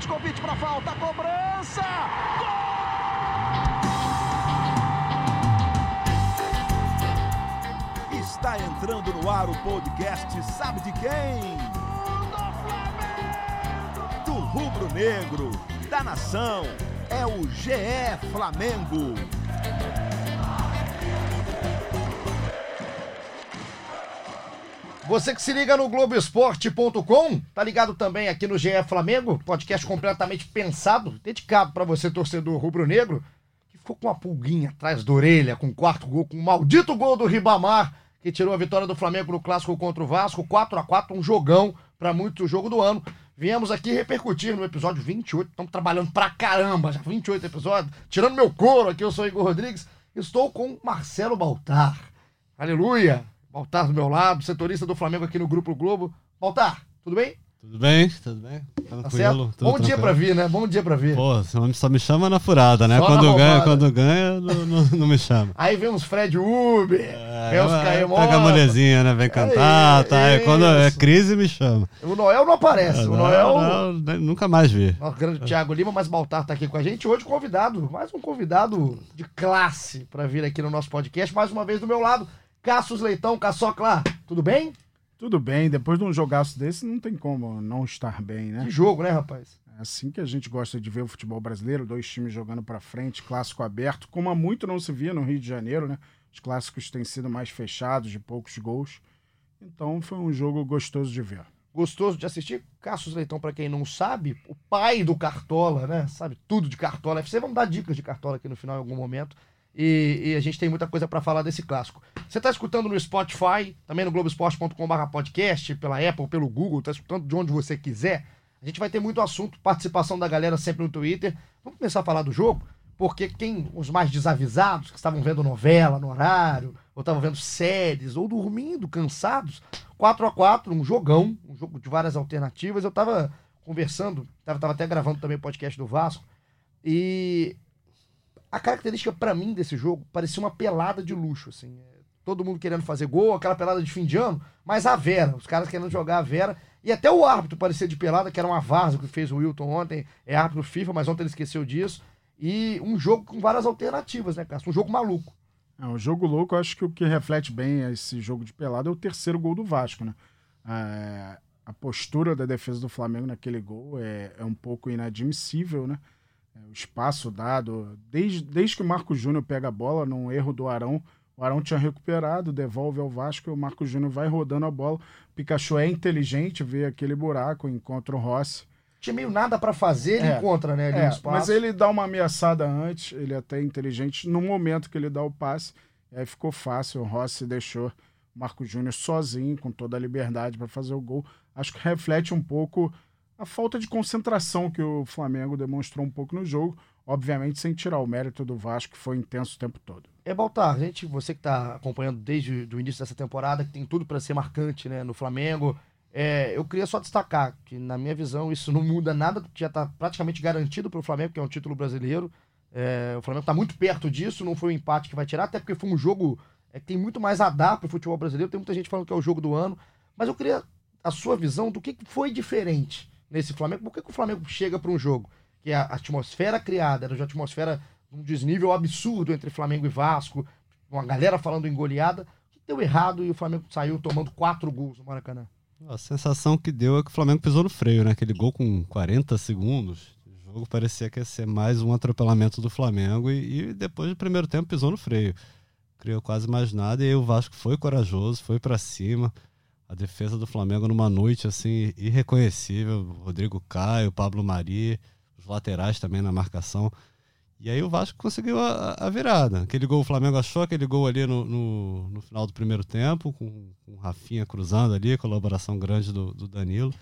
Petkovic para falta, cobrança! Gol! Está entrando no ar o podcast Sabe de quem? Do rubro negro, da nação, é o GE Flamengo. Você que se liga no Globoesporte.com, tá ligado também aqui no GE Flamengo, podcast completamente pensado, dedicado para você, torcedor rubro-negro, que ficou com uma pulguinha atrás da orelha, com o quarto gol, com o maldito gol do Ribamar, que tirou a vitória do Flamengo no clássico contra o Vasco, 4 a 4 um jogão para muito jogo do ano. Viemos aqui repercutir no episódio 28, estamos trabalhando pra caramba, já 28 episódios, tirando meu couro aqui, eu sou Igor Rodrigues, estou com Marcelo Baltar. Aleluia! Baltar do meu lado, setorista do Flamengo aqui no Grupo Globo. Baltar, tudo bem? Tudo bem, tudo bem. Tranquilo. Tá certo? Bom tranquilo. dia pra vir, né? Bom dia pra vir. Pô, só me chama na furada, né? Só quando ganha, quando ganha, não, não, não me chama. Aí vem uns Fred Uber, É, vem uns é, Caio pega a mulherzinha, né? Vem cantar, É, tá? Aí quando é crise, me chama. O Noel não aparece. O Noel. não, nunca mais vi. Nosso grande Thiago Lima, mas Baltar tá aqui com a gente. Hoje, convidado, mais um convidado de classe pra vir aqui no nosso podcast. Mais uma vez do meu lado, Cassius Leitão, Caçocla. Tudo bem? Tudo bem, depois de um jogaço desse, não tem como não estar bem, né? Que jogo, né, rapaz? É assim que a gente gosta de ver o futebol brasileiro, dois times jogando pra frente, clássico aberto, como há muito não se via no Rio de Janeiro, né? Os clássicos têm sido mais fechados, de poucos gols. Então foi um jogo gostoso de ver. Gostoso de assistir. Cassius Leitão, pra quem não sabe, o pai do Cartola, né? Sabe tudo de Cartola FC. Vamos dar dicas de Cartola aqui no final em algum momento. E, e a gente tem muita coisa pra falar desse clássico. Você tá escutando no Spotify, também no globoesporte.com.br podcast, pela Apple, pelo Google, tá escutando de onde você quiser. A gente vai ter muito assunto, participação da galera sempre no Twitter. Vamos começar a falar do jogo, porque quem, os mais desavisados, que estavam vendo novela no horário, ou estavam vendo séries, ou dormindo, cansados, 4 a 4 um jogão, um jogo de várias alternativas. Eu tava conversando, tava, tava até gravando também o podcast do Vasco, e a característica pra mim desse jogo parecia uma pelada de luxo, assim. É, Todo mundo querendo fazer gol, aquela pelada de fim de ano, mas a Vera, os caras querendo jogar a Vera. E até o árbitro parecia de pelada, que era uma Varsa que fez o Wilton ontem, é árbitro FIFA, mas ontem ele esqueceu disso. E um jogo com várias alternativas, né, Cássio? Um jogo maluco. É, o jogo louco, eu acho que o que reflete bem esse jogo de pelada é o terceiro gol do Vasco, né? É, a postura da defesa do Flamengo naquele gol é, é um pouco inadmissível, né? É, o espaço dado, desde, desde que o Marco Júnior pega a bola, num erro do Arão, o Arão tinha recuperado, devolve ao Vasco e o Marco Júnior vai rodando a bola. O Pikachu é inteligente, vê aquele buraco, encontra o Rossi. Tinha meio nada pra fazer, ele É. encontra, né, É, mas ele dá uma ameaçada antes, ele é até inteligente, no momento que ele dá o passe, aí ficou fácil, o Rossi deixou o Marco Júnior sozinho, com toda a liberdade para fazer o gol. Acho que reflete um pouco a falta de concentração que o Flamengo demonstrou um pouco no jogo, obviamente sem tirar o mérito do Vasco, que foi intenso o tempo todo. É, Baltar, gente, você que está acompanhando desde o início dessa temporada, que tem tudo para ser marcante né, no Flamengo, é, eu queria só destacar que, na minha visão, isso não muda nada, já está praticamente garantido para o Flamengo, que é um título brasileiro. É, o Flamengo está muito perto disso, não foi um empate que vai tirar, até porque foi um jogo é, que tem muito mais a dar para o futebol brasileiro. Tem muita gente falando que é o jogo do ano, mas eu queria a sua visão do que que foi diferente nesse Flamengo. Por que, que o Flamengo chega para um jogo que a atmosfera criada era uma atmosfera um desnível absurdo entre Flamengo e Vasco, uma galera falando em goleada. Que deu errado e o Flamengo saiu tomando quatro gols no Maracanã? A sensação que deu é que o Flamengo pisou no freio, né? Aquele gol com 40 segundos. O jogo parecia que ia ser mais um atropelamento do Flamengo e, e depois do primeiro tempo pisou no freio. Criou quase mais nada e aí o Vasco foi corajoso, foi pra cima. A defesa do Flamengo numa noite assim irreconhecível. Rodrigo Caio, Pablo Mari, os laterais também na marcação. E aí o Vasco conseguiu a, a virada. Aquele gol, o Flamengo achou aquele gol ali no, no, no final do primeiro tempo, com, com o Rafinha cruzando ali, colaboração grande do, do Danilo.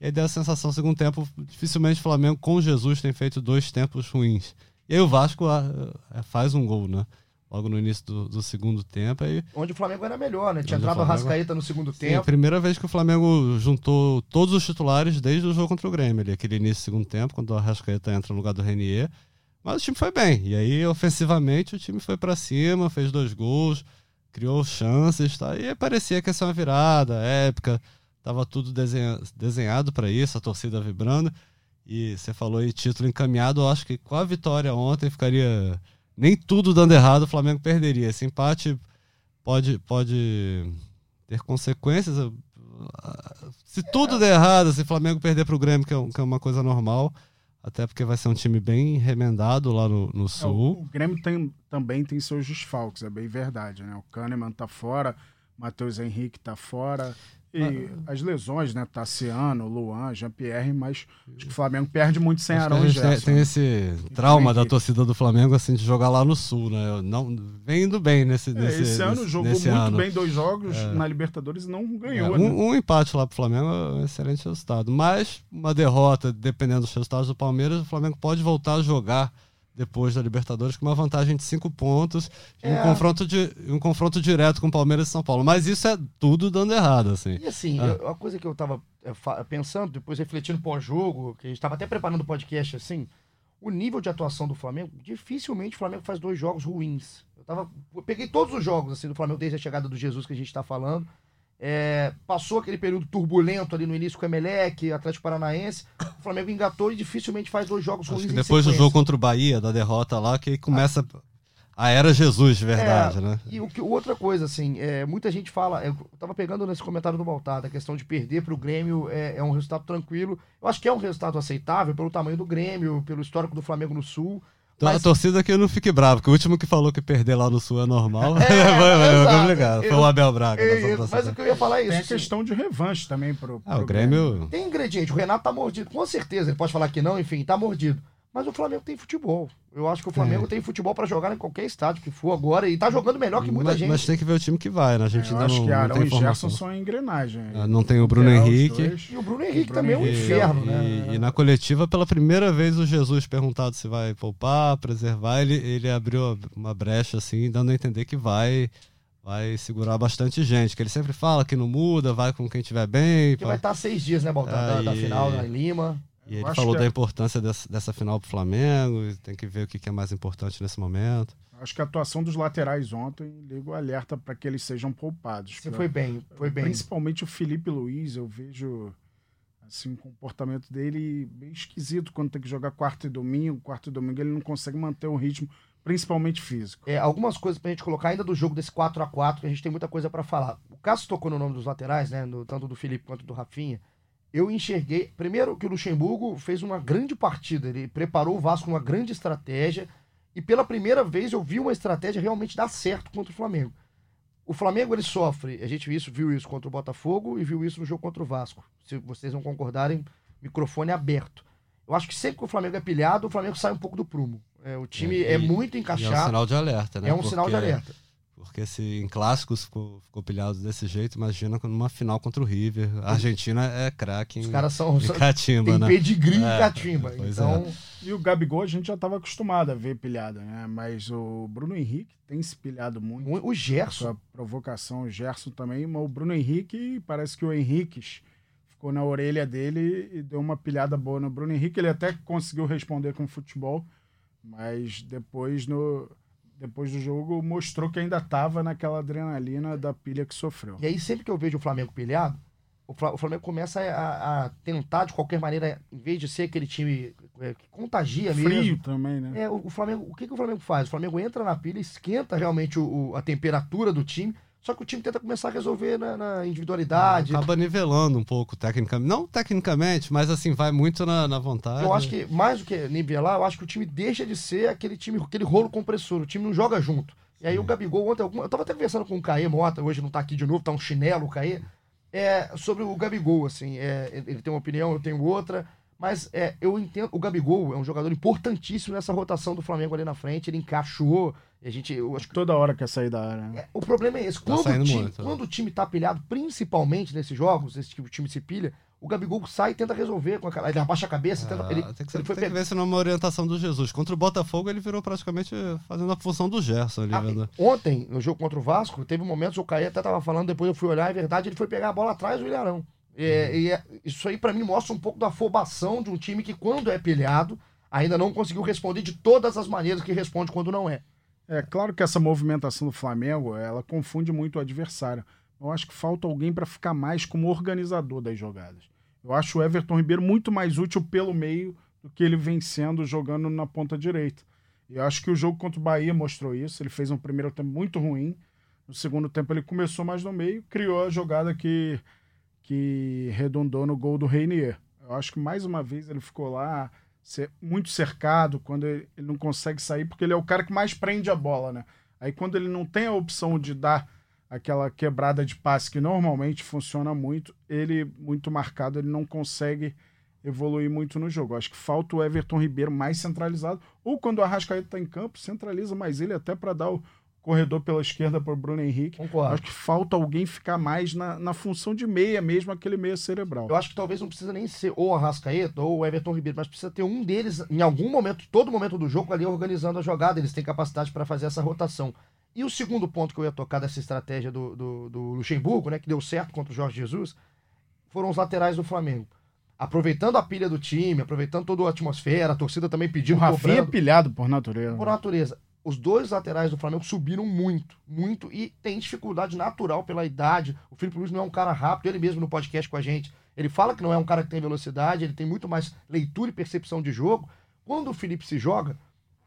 E aí deu a sensação, segundo tempo, dificilmente o Flamengo com Jesus tem feito dois tempos ruins. E aí o Vasco ah, ah, faz um gol, né? Logo no início do, do segundo tempo. Aí, Onde o Flamengo era melhor, né? Tinha entrado o Flamengo- Rascaeta no segundo Sim, é a tempo. primeira vez que o Flamengo juntou todos os titulares desde o jogo contra o Grêmio, ali, aquele início do segundo tempo, quando o Arrascaeta entra no lugar do Renier. Mas o time foi bem. E aí, ofensivamente, o time foi pra cima, fez dois gols, criou chances, tá? E parecia que ia ser uma virada épica. Tava tudo desenha- desenhado pra isso, a torcida vibrando. E você falou aí título encaminhado, eu acho que com a vitória ontem ficaria nem tudo dando errado, o Flamengo perderia. Esse empate pode, pode ter consequências. Se tudo der errado, se o Flamengo perder para o Grêmio, que é, que é, uma coisa normal, até porque vai ser um time bem remendado lá no, no Sul. É, o, o, Grêmio tem, também tem seus desfalques, é bem verdade, né? O Kahneman tá fora, Matheus Henrique tá fora. E as lesões, né? Tassiano, Luan, Jean-Pierre, mas acho que o Flamengo perde muito sem Arão e Gerson. Tem, tem esse trauma da torcida do Flamengo, assim, de jogar lá no Sul, né? Não, vem indo bem nesse, é, nesse Esse ano nesse, jogou nesse muito ano. bem dois jogos é. na Libertadores e não ganhou. É, um, né? um, empate lá pro Flamengo é um excelente resultado. Mas uma derrota, dependendo dos resultados do Palmeiras, o Flamengo pode voltar a jogar depois da Libertadores com uma vantagem de cinco pontos é. um, confronto de, um confronto direto com Palmeiras e São Paulo. Mas isso é tudo dando errado, assim. E assim, ah. eu, a coisa que eu tava é, pensando, depois refletindo pós-jogo, que a gente estava até preparando o podcast assim, o nível de atuação do Flamengo, dificilmente o Flamengo faz dois jogos ruins. Eu, tava, eu peguei todos os jogos assim do Flamengo desde a chegada do Jesus que a gente está falando. É, passou aquele período turbulento ali no início com o Emelec, Atlético Paranaense. O Flamengo engatou e dificilmente faz dois jogos ruins. depois do jogo contra o Bahia, da derrota lá, que começa a era Jesus de verdade, é, né? E o que, outra coisa, assim, é, muita gente fala, eu tava pegando nesse comentário do Baltar, a questão de perder para o Grêmio é, é, um resultado tranquilo. Eu acho que é um resultado aceitável pelo tamanho do Grêmio, pelo histórico do Flamengo no Sul. Então, mas... A torcida aqui não fique bravo, porque o último que falou que perder lá no Sul é normal. É, foi, foi complicado. Foi o Abel Braga. É, mas o que eu ia falar é isso. Tem a questão de revanche também pro, pro ah, o Grêmio... Grêmio. Tem ingrediente. O Renato tá mordido. Com certeza, ele pode falar que não, enfim, tá mordido. Mas o Flamengo tem futebol. Eu acho que o Flamengo é. tem futebol para jogar em qualquer estádio que for agora e tá jogando melhor que muita mas, gente. Mas tem que ver o time que vai, né? A gente eu ainda acho não, que Arão e Gerson são engrenagem. Ah, não tem o Bruno Henrique. E o Bruno Henrique o Bruno também é um inferno, e, né? E, na coletiva, pela primeira vez, o Jesus perguntado se vai poupar, preservar, ele, ele abriu uma brecha assim, dando a entender que vai vai segurar bastante gente. Que ele sempre fala que não muda, vai com quem tiver bem. Que vai estar seis dias, né, Baltar, da, da, final lá em Lima. E ele falou da é... importância dessa, dessa final para o Flamengo, tem que ver o que é mais importante nesse momento. Acho que a atuação dos laterais ontem liga o alerta para que eles sejam poupados. Você foi bem, foi bem. Principalmente o Felipe Luiz, eu vejo assim, o comportamento dele bem esquisito quando tem que jogar quarto e domingo. Quarto e domingo ele não consegue manter o ritmo, principalmente físico. É, algumas coisas para a gente colocar ainda do jogo desse 4 a 4 que a gente tem muita coisa para falar. O Cássio tocou no nome dos laterais, né? No, tanto do Felipe quanto do Rafinha eu enxerguei. Primeiro, que o Luxemburgo fez uma grande partida, ele preparou o Vasco uma grande estratégia. E pela primeira vez eu vi uma estratégia realmente dar certo contra o Flamengo. O Flamengo ele sofre, a gente viu isso, viu isso contra o Botafogo e viu isso no jogo contra o Vasco. Se vocês não concordarem, microfone aberto. Eu acho que sempre que o Flamengo é pilhado, o Flamengo sai um pouco do prumo. É, o time é, é muito encaixado. é um sinal de alerta, né? É um Porque... sinal de alerta porque se em clássicos ficou, ficou pilhado desse jeito, imagina numa final contra o River. A Argentina é craque em, Os caras são, em catimba, tem né? pedigree é, em catimba. Então... É. E o Gabigol a gente já estava acostumado a ver pilhado, né? Mas o Bruno Henrique tem se pilhado muito. O, Gerson. A provocação, o Gerson também. Mas o Bruno Henrique, parece que o Henrique ficou na orelha dele e deu uma pilhada boa no Bruno Henrique. Ele até conseguiu responder com futebol, mas depois no depois do jogo, mostrou que ainda estava naquela adrenalina da pilha que sofreu. E aí, sempre que eu vejo o Flamengo pilhado, o Flamengo começa a, a tentar, de qualquer maneira, em vez de ser aquele time é, que contagia Frio mesmo. Frio também, né? É, o, o, Flamengo, o que, que o Flamengo faz? O Flamengo entra na pilha, esquenta realmente o, o, a temperatura do time só que o time tenta começar a resolver na, na individualidade. Acaba nivelando um pouco tecnicamente. Não tecnicamente, mas assim, vai muito na, na vontade. Eu acho que, mais do que nivelar, eu acho que o time deixa de ser aquele time, aquele rolo compressor. O time não joga junto. E aí Sim. o Gabigol, ontem, eu tava até conversando com o Caê Mota, hoje não tá aqui de novo, tá um chinelo o Caê, é, sobre o Gabigol, assim, é, ele tem uma opinião, eu tenho outra. Mas é, eu entendo, o Gabigol é um jogador importantíssimo nessa rotação do Flamengo ali na frente, ele encaixou. A gente, eu acho que... Toda hora quer sair da área. Né? É, o problema é esse. Tá quando, o time, muito, né? quando o time tá pilhado, principalmente nesses jogos, esse tipo de time se pilha, o Gabigol sai e tenta resolver com aquela. Ele abaixa a cabeça. Tenta, ah, ele, tem que, ele foi tem que ver se não é uma orientação do Jesus. Contra o Botafogo, ele virou praticamente fazendo a função do Gerson ali. Ah, ontem, no jogo contra o Vasco, teve momentos, o Caí até tava falando, depois eu fui olhar, é verdade, ele foi pegar a bola atrás do Ilharão. É, uhum. e é, isso aí para mim mostra um pouco da afobação de um time que, quando é pilhado, ainda não conseguiu responder de todas as maneiras que responde quando não é. É claro que essa movimentação do Flamengo ela confunde muito o adversário. Eu acho que falta alguém para ficar mais como organizador das jogadas. Eu acho o Everton Ribeiro muito mais útil pelo meio do que ele vem sendo jogando na ponta direita. Eu acho que o jogo contra o Bahia mostrou isso. Ele fez um primeiro tempo muito ruim. No segundo tempo ele começou mais no meio, criou a jogada que, que redundou no gol do Reinier. Eu acho que mais uma vez ele ficou lá muito cercado quando ele, ele não consegue sair, porque ele é o cara que mais prende a bola, né? Aí quando ele não tem a opção de dar aquela quebrada de passe que normalmente funciona muito, ele muito marcado, ele não consegue evoluir muito no jogo. Acho que falta o Everton Ribeiro mais centralizado, ou quando o Arrascaeta está em campo, centraliza mais ele até para dar o corredor pela esquerda para o Bruno Henrique. Concordo. Acho que falta alguém ficar mais na, na função de meia mesmo, aquele meia cerebral. Eu acho que talvez não precisa nem ser ou Arrascaeta ou o Everton Ribeiro, mas precisa ter um deles em algum momento, todo momento do jogo ali organizando a jogada. Eles têm capacidade para fazer essa rotação. E o segundo ponto que eu ia tocar dessa estratégia do, do, do Luxemburgo, né, que deu certo contra o Jorge Jesus, foram os laterais do Flamengo. Aproveitando a pilha do time, aproveitando toda a atmosfera, a torcida também pedindo. O Rafinha é pilhado por natureza. Por natureza. Os dois laterais do Flamengo subiram muito, muito, e tem dificuldade natural pela idade. O Felipe Luiz não é um cara rápido, ele mesmo no podcast com a gente. Ele fala que não é um cara que tem velocidade, ele tem muito mais leitura e percepção de jogo. Quando o Felipe se joga,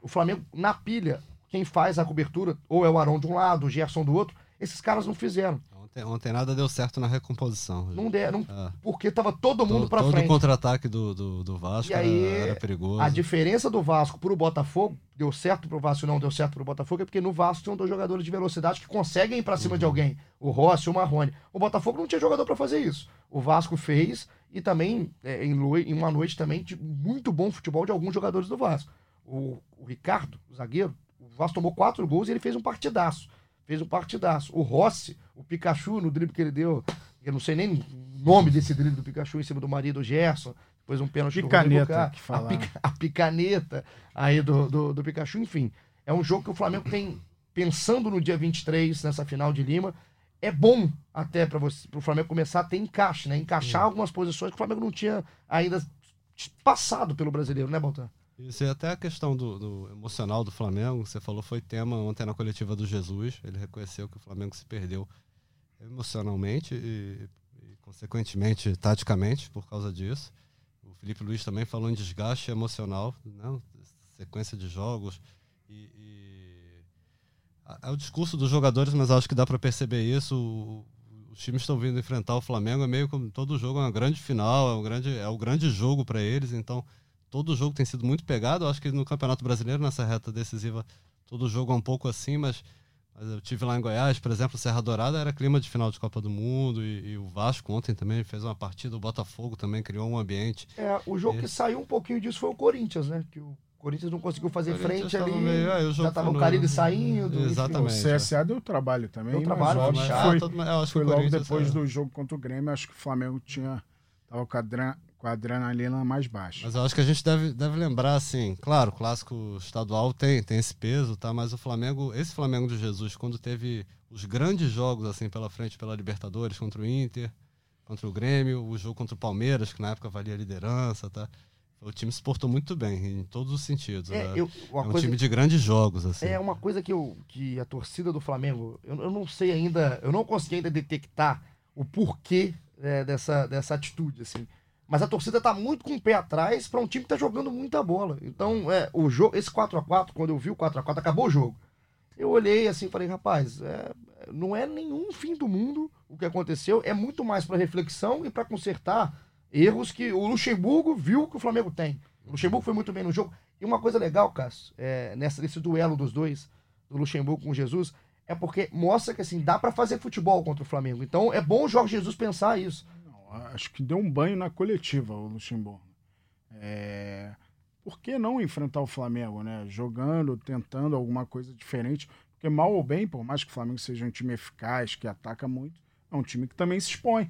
o Flamengo, na pilha, quem faz a cobertura, ou é o Arão de um lado, o Gerson do outro, esses caras não fizeram. Ontem, ontem nada deu certo na recomposição. Não deram, ah. porque tava todo mundo para frente. Todo contra-ataque do, do, do, Vasco e aí, era, perigoso. A diferença do Vasco pro Botafogo, deu certo pro Vasco não deu certo pro Botafogo, é porque no Vasco tinham dois jogadores de velocidade que conseguem ir pra cima uhum. de alguém. O Rossi e o Marrone. O Botafogo não tinha jogador para fazer isso. O Vasco fez e também, é, em, em uma noite também, de muito bom futebol de alguns jogadores do Vasco. O, o Ricardo, o zagueiro, Vasco tomou quatro gols e ele fez um partidaço. Fez um partidaço. O Rossi, o Pikachu, no drible que ele deu, eu não sei nem o nome desse drible do Pikachu em cima do marido Gerson, depois um pênalti picaneta, do que a, pica, a picaneta aí do, do, do Pikachu, enfim. É um jogo que o Flamengo tem, pensando no dia 23, nessa final de Lima, é bom até para o Flamengo começar a ter encaixe, né? Encaixar algumas posições que o Flamengo não tinha ainda passado pelo brasileiro, né, Baltar? Isso, e até a questão do, do, emocional do Flamengo, você falou, foi tema ontem na coletiva do Jesus. Ele reconheceu que o Flamengo se perdeu emocionalmente e, e consequentemente, taticamente, por causa disso. O Felipe Luiz também falou em desgaste emocional, né? sequência de jogos. E, e... É o discurso dos jogadores, mas acho que dá para perceber isso. os times estão vindo enfrentar o Flamengo, é meio como todo jogo é uma grande final, é, um grande, é o grande jogo para eles, então todo jogo tem sido muito pegado. Acho que no Campeonato Brasileiro, nessa reta decisiva, todo jogo é um pouco assim, mas eu tive lá em Goiás, por exemplo, Serra Dourada era clima de final de Copa do Mundo e, e o Vasco ontem também fez uma partida, o Botafogo também criou um ambiente. É, o jogo e... que saiu um pouquinho disso foi o Corinthians, né? Que o Corinthians não conseguiu fazer frente ali. Meio, é, já estava o Carilli saindo. Exatamente. Enfim. O CSA deu trabalho também. Deu trabalho, mas, foi, foi, foi logo depois é. do jogo contra o Grêmio. Acho que o Flamengo tinha. Tava com a, com a adrenalina mais baixa. Mas eu acho que a gente deve, deve lembrar, assim, claro, o clássico estadual tem, tem esse peso, tá? Mas o Flamengo, esse Flamengo de Jesus, quando teve os grandes jogos, assim, pela frente, pela Libertadores, contra o Inter, contra o Grêmio, o jogo contra o Palmeiras, que na época valia a liderança, tá? O time se portou muito bem, em todos os sentidos. É, né? eu, é um coisa, time de grandes jogos, assim. É uma coisa que, eu, que a torcida do Flamengo, eu, eu não sei ainda, eu não consegui ainda detectar o porquê é, dessa, dessa atitude, assim. Mas a torcida tá muito com o pé atrás para um time que tá jogando muita bola. Então, é, o jogo, esse 4 a 4 quando eu vi o 4 a 4 acabou o jogo. Eu olhei assim e falei, rapaz, é, não é nenhum fim do mundo o que aconteceu, é muito mais para reflexão e para consertar erros que o Luxemburgo viu que o Flamengo tem. O Luxemburgo foi muito bem no jogo. E uma coisa legal, Cássio, é, nessa, nesse duelo dos dois, do Luxemburgo com o Jesus, é porque mostra que assim, dá para fazer futebol contra o Flamengo. Então é bom o Jorge Jesus pensar isso acho que deu um banho na coletiva o Luxemburgo. É, por que não enfrentar o Flamengo, né? Jogando, tentando alguma coisa diferente. Porque mal ou bem, por mais que o Flamengo seja um time eficaz, que ataca muito, é um time que também se expõe.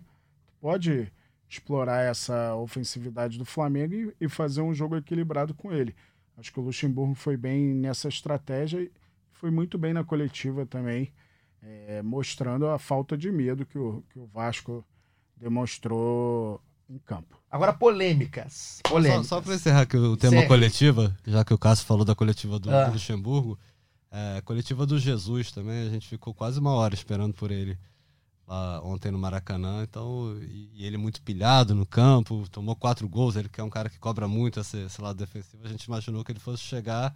Pode explorar essa ofensividade do Flamengo e, e fazer um jogo equilibrado com ele. Acho que o Luxemburgo foi bem nessa estratégia e foi muito bem na coletiva também, é, mostrando a falta de medo que o, que o Vasco demonstrou em campo. Agora, polêmicas. polêmicas. Só, só para encerrar aqui o tema coletiva, já que o Cássio falou da coletiva do, ah. do Luxemburgo, é, coletiva do Jesus também, a gente ficou quase uma hora esperando por ele lá ontem no Maracanã, então, e, e ele muito pilhado no campo, tomou quatro gols, ele que é um cara que cobra muito esse, esse lado defensivo, a gente imaginou que ele fosse chegar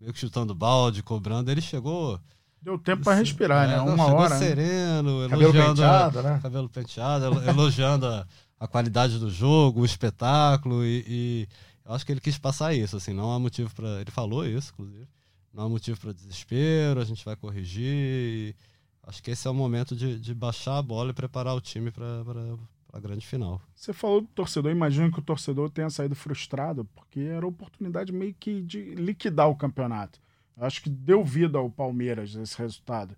meio que chutando balde, cobrando, ele chegou... Deu tempo para respirar, é, né? não, Uma hora. né? sereno, Cabelo penteado, né? cabelo penteado, elo- elogiando a, a qualidade do jogo, o espetáculo e, e eu acho que ele quis passar isso, assim, não há motivo para ele falou isso, inclusive, não há motivo para desespero, a gente vai corrigir. e acho que esse é o momento de, de baixar a bola e preparar o time para a grande final. Você falou do torcedor, imagino que o torcedor tenha saído frustrado, porque era a oportunidade meio que de liquidar o campeonato. Acho que deu vida ao Palmeiras esse resultado.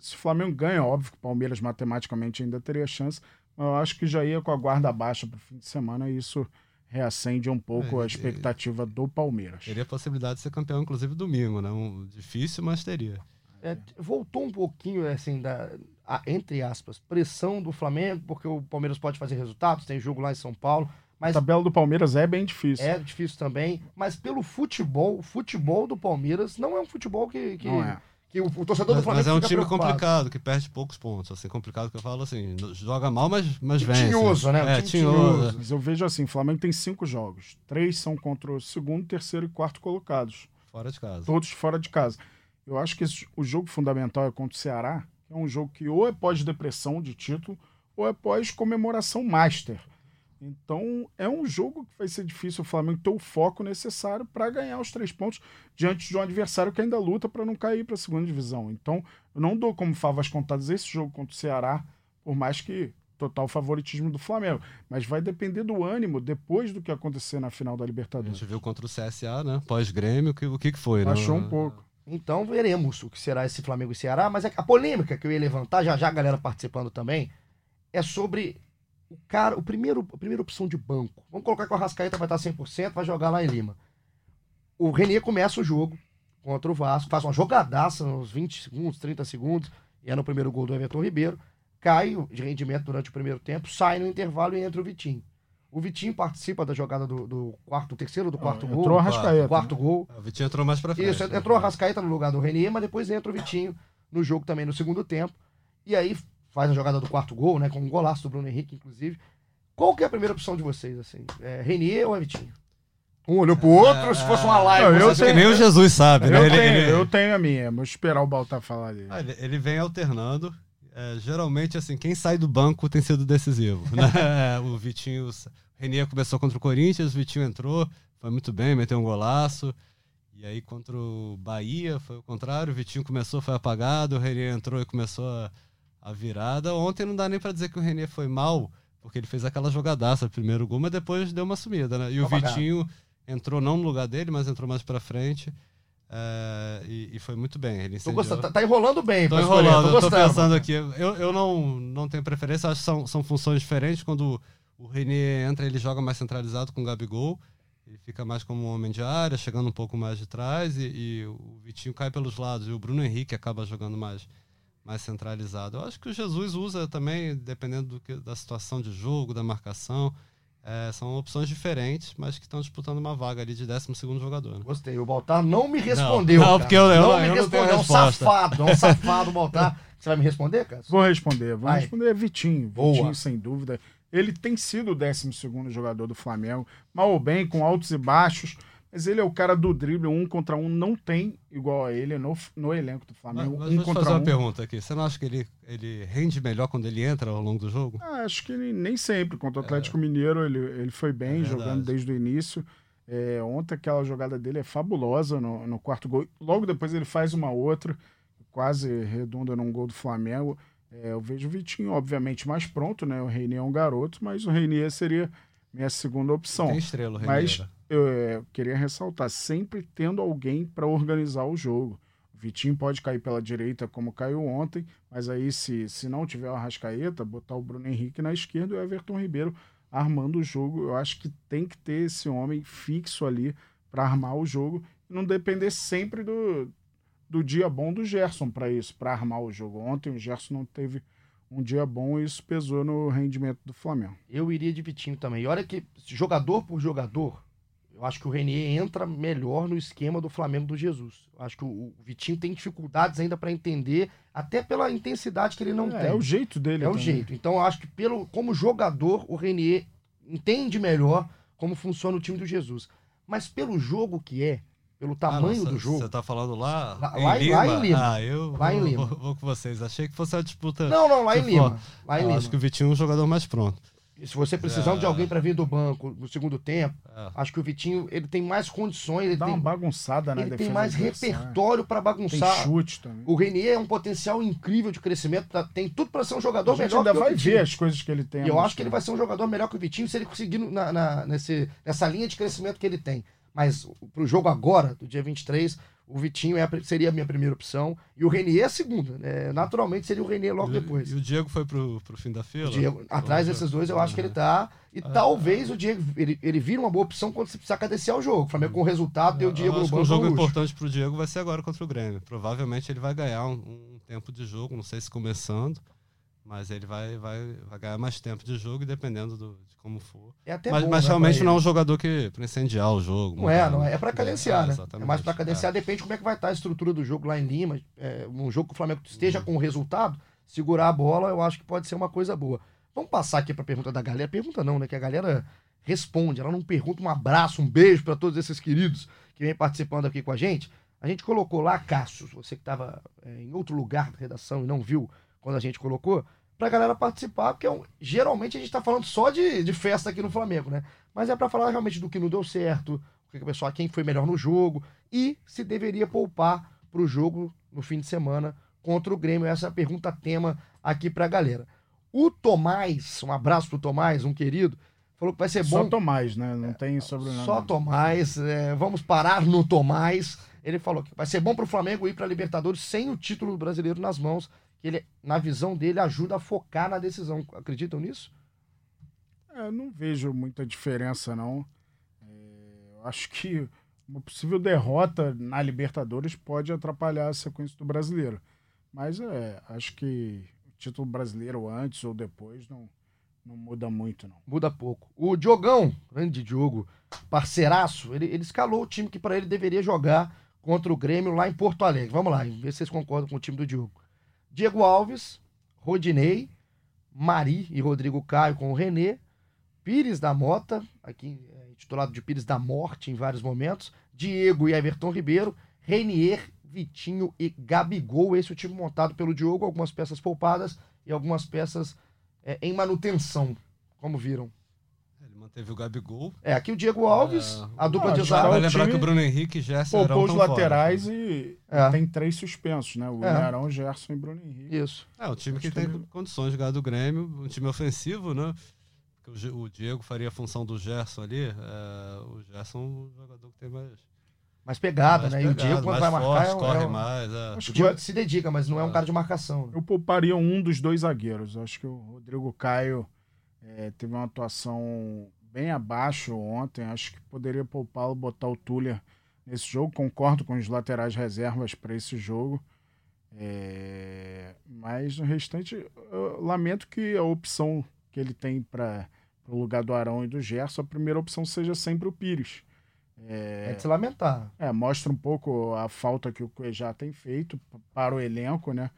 Se o Flamengo ganha, óbvio que o Palmeiras matematicamente ainda teria chance, mas eu acho que já ia com a guarda baixa para o fim de semana e isso reacende um pouco É, a expectativa do Palmeiras. Teria a possibilidade de ser campeão, inclusive, domingo, né? Um, difícil, mas teria. É, voltou um pouquinho, assim, da, a- entre aspas, pressão do Flamengo, porque o Palmeiras pode fazer resultados, tem jogo lá em São Paulo, A mas tabela do Palmeiras é bem difícil. é difícil também. Mas pelo futebol, o futebol do Palmeiras não é um futebol que, que, Não é. que o, o torcedor do Mas, Flamengo mas é um time preocupado. complicado, que perde poucos pontos. Assim, complicado que eu falo assim, joga mal, mas, mas vence. tinhoso, né? É, tinhoso. Mas eu vejo assim, o Flamengo tem cinco jogos. Três são contra o segundo, terceiro e quarto colocados. Fora de casa. todos fora de casa. Eu acho que esse- o jogo fundamental é contra o Ceará, que é um jogo que ou é pós-depressão de título, ou é pós-comemoração master. Então, é um jogo que vai ser difícil o Flamengo ter o foco necessário para ganhar os três pontos diante de um adversário que ainda luta para não cair para a segunda divisão. Então, eu não dou como favas contadas esse jogo contra o Ceará, por mais que total favoritismo do Flamengo. Mas vai depender do ânimo depois do que acontecer na final da A Libertadores. gente viu contra o CSA, né? Pós-Grêmio, que- o que, que foi, né? Achou um pouco. Então veremos o que será esse Flamengo e Ceará. Mas é a polêmica que eu ia levantar, já já a galera participando também, é sobre o cara, o primeiro, a primeira opção de banco. Vamos colocar que o Arrascaeta vai estar 100%, vai jogar lá em Lima. O Renier começa o jogo contra o Vasco, faz uma jogadaça nos 20 segundos, 30 segundos, e é no primeiro gol do Everton Ribeiro. Cai de rendimento durante o primeiro tempo, sai no intervalo e entra o Vitinho. O Vitinho participa da jogada do, do quarto, terceiro do quarto gol. Entrou o Arrascaeta. quarto gol. O Vitinho entrou mais pra frente. Isso, né? entrou a Rascaeta no lugar do Renier, mas depois entra o Vitinho no jogo também no segundo tempo. E aí faz a jogada do quarto gol, né? Com um golaço do Bruno Henrique, inclusive. Qual que é a primeira opção de vocês, assim? É Renier ou é Vitinho? Um olhou pro outro, se fosse uma live. Não, eu que nem o Jesus sabe, né? Eu, Ele- tenho, ele- eu tenho a minha, vou esperar o Baltar falar dele. Ah, ele, ele vem alternando. É, geralmente, assim, quem sai do banco tem sido decisivo. Né? o Vitinho. O Renier começou contra o Corinthians, o Vitinho entrou, foi muito bem, meteu um golaço. E aí, contra o Bahia, foi o contrário. O Vitinho começou, foi apagado. O Renier entrou e começou a, a virada. Ontem não dá nem pra dizer que o Renier foi mal, porque ele fez aquela jogadaça, primeiro gol, mas depois deu uma sumida, né? E o Apagado. Vitinho entrou não no lugar dele, mas entrou mais pra frente. é, e, e foi muito bem. Ele Tô gostando, tá, tá enrolando bem, Tô escolher, enrolando, tô gostando. pensando aqui. Eu, eu não, não tenho preferência, acho que são, são funções diferentes. Quando o Renier entra, ele joga mais centralizado com o Gabigol. Ele fica mais como um homem de área, chegando um pouco mais de trás. E, e o Vitinho cai pelos lados. E o Bruno Henrique acaba jogando mais, mais centralizado. Eu acho que o Jesus usa também, dependendo do que, da situação de jogo, da marcação. É, são opções diferentes, mas que estão disputando uma vaga ali de 12 jogador. Né? Gostei. O Baltar não me respondeu. não, cara. porque eu- eu- não eu me não tenho respondeu. É um resposta. safado, é um safado o Baltar. Você vai me responder, cara? Vou responder, vou Vai. responder Vitinho. Boa. Vitinho, sem dúvida. Ele tem sido o 12 jogador do Flamengo, mal ou bem, com altos e baixos, mas ele é o cara do drible, um contra um, não tem igual a ele no, no elenco do Mas, Flamengo. mas um vou te fazer uma um. pergunta aqui. Você não acha que ele, ele rende melhor quando ele entra ao longo do jogo? Ah, acho que ele, nem sempre. Contra o Atlético Mineiro, ele, ele foi bem, É jogando desde o início. É, ontem aquela jogada dele é fabulosa no, no quarto gol. Logo depois ele faz uma outra, quase redunda num gol do Flamengo. É, eu vejo o Vitinho, obviamente, mais pronto, né? O Reinier é um garoto, mas o Reinier seria minha segunda opção. Tem estrela, o Mas Renier. Eu é, queria ressaltar, sempre tendo alguém para organizar o jogo. O Vitinho pode cair pela direita, como caiu ontem, mas aí, se, se não tiver o Arrascaeta, botar o Bruno Henrique na esquerda e o Everton Ribeiro armando o jogo. Eu acho que tem que ter esse homem fixo ali para armar o jogo e não depender sempre do, do dia bom do Gerson para isso, para armar o jogo. Ontem o Gerson não teve um dia bom e isso pesou no rendimento do Flamengo. Eu iria de Vitinho também. E olha que, jogador por jogador, Eu acho que o Renier entra melhor no esquema do Flamengo do Jesus. Eu acho que o, o Vitinho tem dificuldades ainda para entender, até pela intensidade que ele não é, tem. É o jeito dele. É o também. jeito. Então eu acho que pelo, como jogador, o Renier entende melhor como funciona o time do Jesus. Mas pelo jogo que é, pelo tamanho Ah, do jogo. Você tá falando lá, Lá- em lá Lima? lá em Lima. Ah, eu Lá em vou, Lima. Vou, vou com vocês. Achei que fosse uma disputa. Não, não, lá em Se Lima. Lá em Eu Lima. acho que o Vitinho é um jogador mais pronto. Se você precisando É. de alguém para vir do banco no segundo tempo, É. acho que o Vitinho ele tem mais condições, ele Dá tem, uma bagunçada na ele tem mais adversária. repertório para Tem bagunçar. chute também. O Renier é um potencial incrível de crescimento, tá- tem tudo para ser um A jogador gente melhor ainda que o vai Vitinho. ver as coisas que ele tem. a E eu acho mostrar. que ele vai ser um jogador melhor que o Vitinho se ele conseguir na, na- nesse, nessa linha de crescimento que ele tem. Mas pro jogo agora, do dia 23, o Vitinho é a seria a minha primeira opção. E o Renier é a segunda. né? Naturalmente seria o Renier logo E- depois. E o Diego foi pro, pro fim da fila? O Diego, atrás Ou- desses dois, eu acho que ele Ah, tá. E talvez o Diego ele, ele vire uma boa opção quando você precisar cadenciar o jogo. O Flamengo com o resultado, deu o Diego eu no banco. um jogo é importante pro Diego vai ser agora contra o Grêmio. Provavelmente ele vai ganhar um, um tempo de jogo, não sei se começando, mas ele vai, vai, vai ganhar mais tempo de jogo, dependendo do, de como for. É até mas bom, mas né, realmente não é um jogador que para incendiar o jogo. Não é, não é. É pra cadenciar, né? É mais pra cadenciar, depende de como é que vai estar a estrutura do jogo lá em Lima. É, um jogo que o Flamengo esteja com o resultado, segurar a bola, eu acho que pode ser uma coisa boa. Vamos passar aqui pra pergunta da galera. Pergunta não, né? Que a galera responde. Ela não pergunta um abraço, um beijo pra todos esses queridos que vêm participando aqui com a gente. A gente colocou lá, Cassius, você que estava em outro lugar da redação e não viu quando a gente colocou, pra galera participar, porque é um- geralmente a gente tá falando só de, de festa aqui no Flamengo, né? Mas é pra falar realmente do que não deu certo, o que pessoal, quem foi melhor no jogo e se deveria poupar pro jogo no fim de semana contra o Grêmio. Essa é a pergunta tema aqui pra galera. O Tomás, um abraço pro Tomás, um querido, falou que vai ser Só bom. Tomás, né? Não tem sobrenome. Só Tomás, é, vamos parar no Tomás. Ele falou que vai ser bom pro Flamengo ir pra Libertadores sem o título brasileiro nas mãos, que ele, na visão dele, ajuda a focar na decisão. Acreditam nisso? É, eu não vejo muita diferença, não. É, eu acho que uma possível derrota na Libertadores pode atrapalhar a sequência do brasileiro. Mas é, acho que o título brasileiro antes ou depois não, não muda muito, não. Muda pouco. O Diogão, grande Diogo, parceiraço, ele, ele escalou o time que para ele deveria jogar contra o Grêmio lá em Porto Alegre. Vamos lá, ver se vocês concordam com o time do Diogo. Diego Alves, Rodinei, Mari e Rodrigo Caio com o Renê, Pires da Mota, aqui é, titulado de Pires da Morte em vários momentos, Diego e Everton Ribeiro, Renier, Vitinho e Gabigol. Esse é o time montado pelo Diogo, algumas peças poupadas e algumas peças é, em manutenção, como viram. Manteve o Gabigol. É, aqui o Diego Alves, É. a dupla Ah, de zaga. Vai o lembrar time que o Bruno Henrique e Gerson Poupou os tão fora. laterais e É. tem três suspensos, né? O É. Arão, Gerson e Bruno Henrique. Isso. É, um time que tem que- condições de ganhar do Grêmio, um time ofensivo, né? Porque o O Diego faria a função do Gerson ali. é, o Gerson é um jogador que tem mais. Mais pegada, mais né? E o Diego, quando vai forte, marcar, é, um- corre é um- mais. é. O Diego se dedica, mas não é um Ah. cara de marcação. né? Eu pouparia um dos dois zagueiros. Acho que o Rodrigo Caio eh, teve uma atuação bem abaixo ontem. Acho que poderia poupá-lo, botar o Tuller nesse jogo. Concordo com os laterais reservas para esse jogo. Eh, mas no restante, eu lamento que a opção que ele tem para o lugar do Arão e do Gerson, a primeira opção seja sempre o Pires. É de se lamentar. É, mostra um pouco a falta que o Cuejá tem feito para o elenco, né?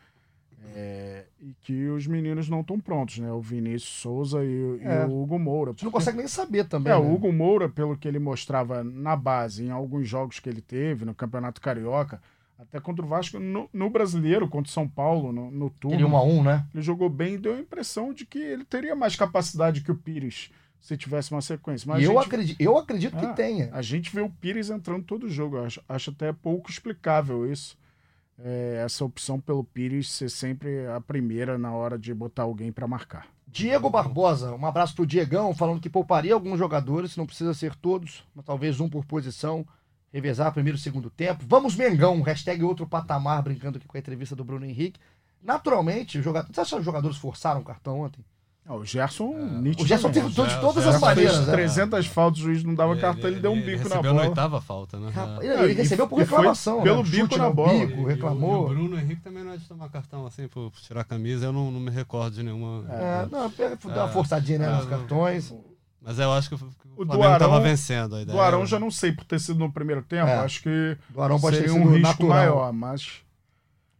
É, e que os meninos não estão prontos, né? O Vinícius Souza e, o- e É. o Hugo Moura. Gente não consegue nem saber também. É, né? o Hugo Moura, pelo que ele mostrava na base, em alguns jogos que ele teve, no Campeonato Carioca, até contra o Vasco, no, no Brasileiro, contra o São Paulo, no, no turno, Queria um a um, né? ele jogou bem e deu a impressão de que ele teria mais capacidade que o Pires se tivesse uma sequência. Mas e eu gente- acredito, eu acredito que Ah, tenha. a gente vê o Pires entrando todo jogo. Acho, acho até pouco explicável isso. É, essa opção pelo Pires ser sempre a primeira na hora de botar alguém para marcar. Diego Barbosa, um abraço pro Diegão, falando que pouparia alguns jogadores, não precisa ser todos, mas talvez um por posição, revezar primeiro e segundo tempo. Vamos Mengão, hashtag outro patamar, brincando aqui com a entrevista do Bruno Henrique. Naturalmente, jogador, você acha que os jogadores forçaram o cartão ontem? Ah, o Gerson, O nitidamente. Gerson tentou de todas as maneiras. fez né? 300 faltas, o juiz não dava cartão, ele, deu um bico na recebeu bola. na oitava falta, né? Rapaz, É. ele, ele recebeu por reclamação. pelo né? bico Chute na bola. bico, o- reclamou. E o Bruno Henrique também não é de tomar cartão assim por tirar a camisa, eu não, não me recordo de nenhuma. É, não, pega, dá uma É. forçadinha né, É, nos cartões. Mas eu acho que o, o O Flamengo estava Arão- vencendo a ideia. Do Arão já não sei por ter sido no primeiro tempo, É. acho que Do Arão pode sido um risco natural. maior, mas,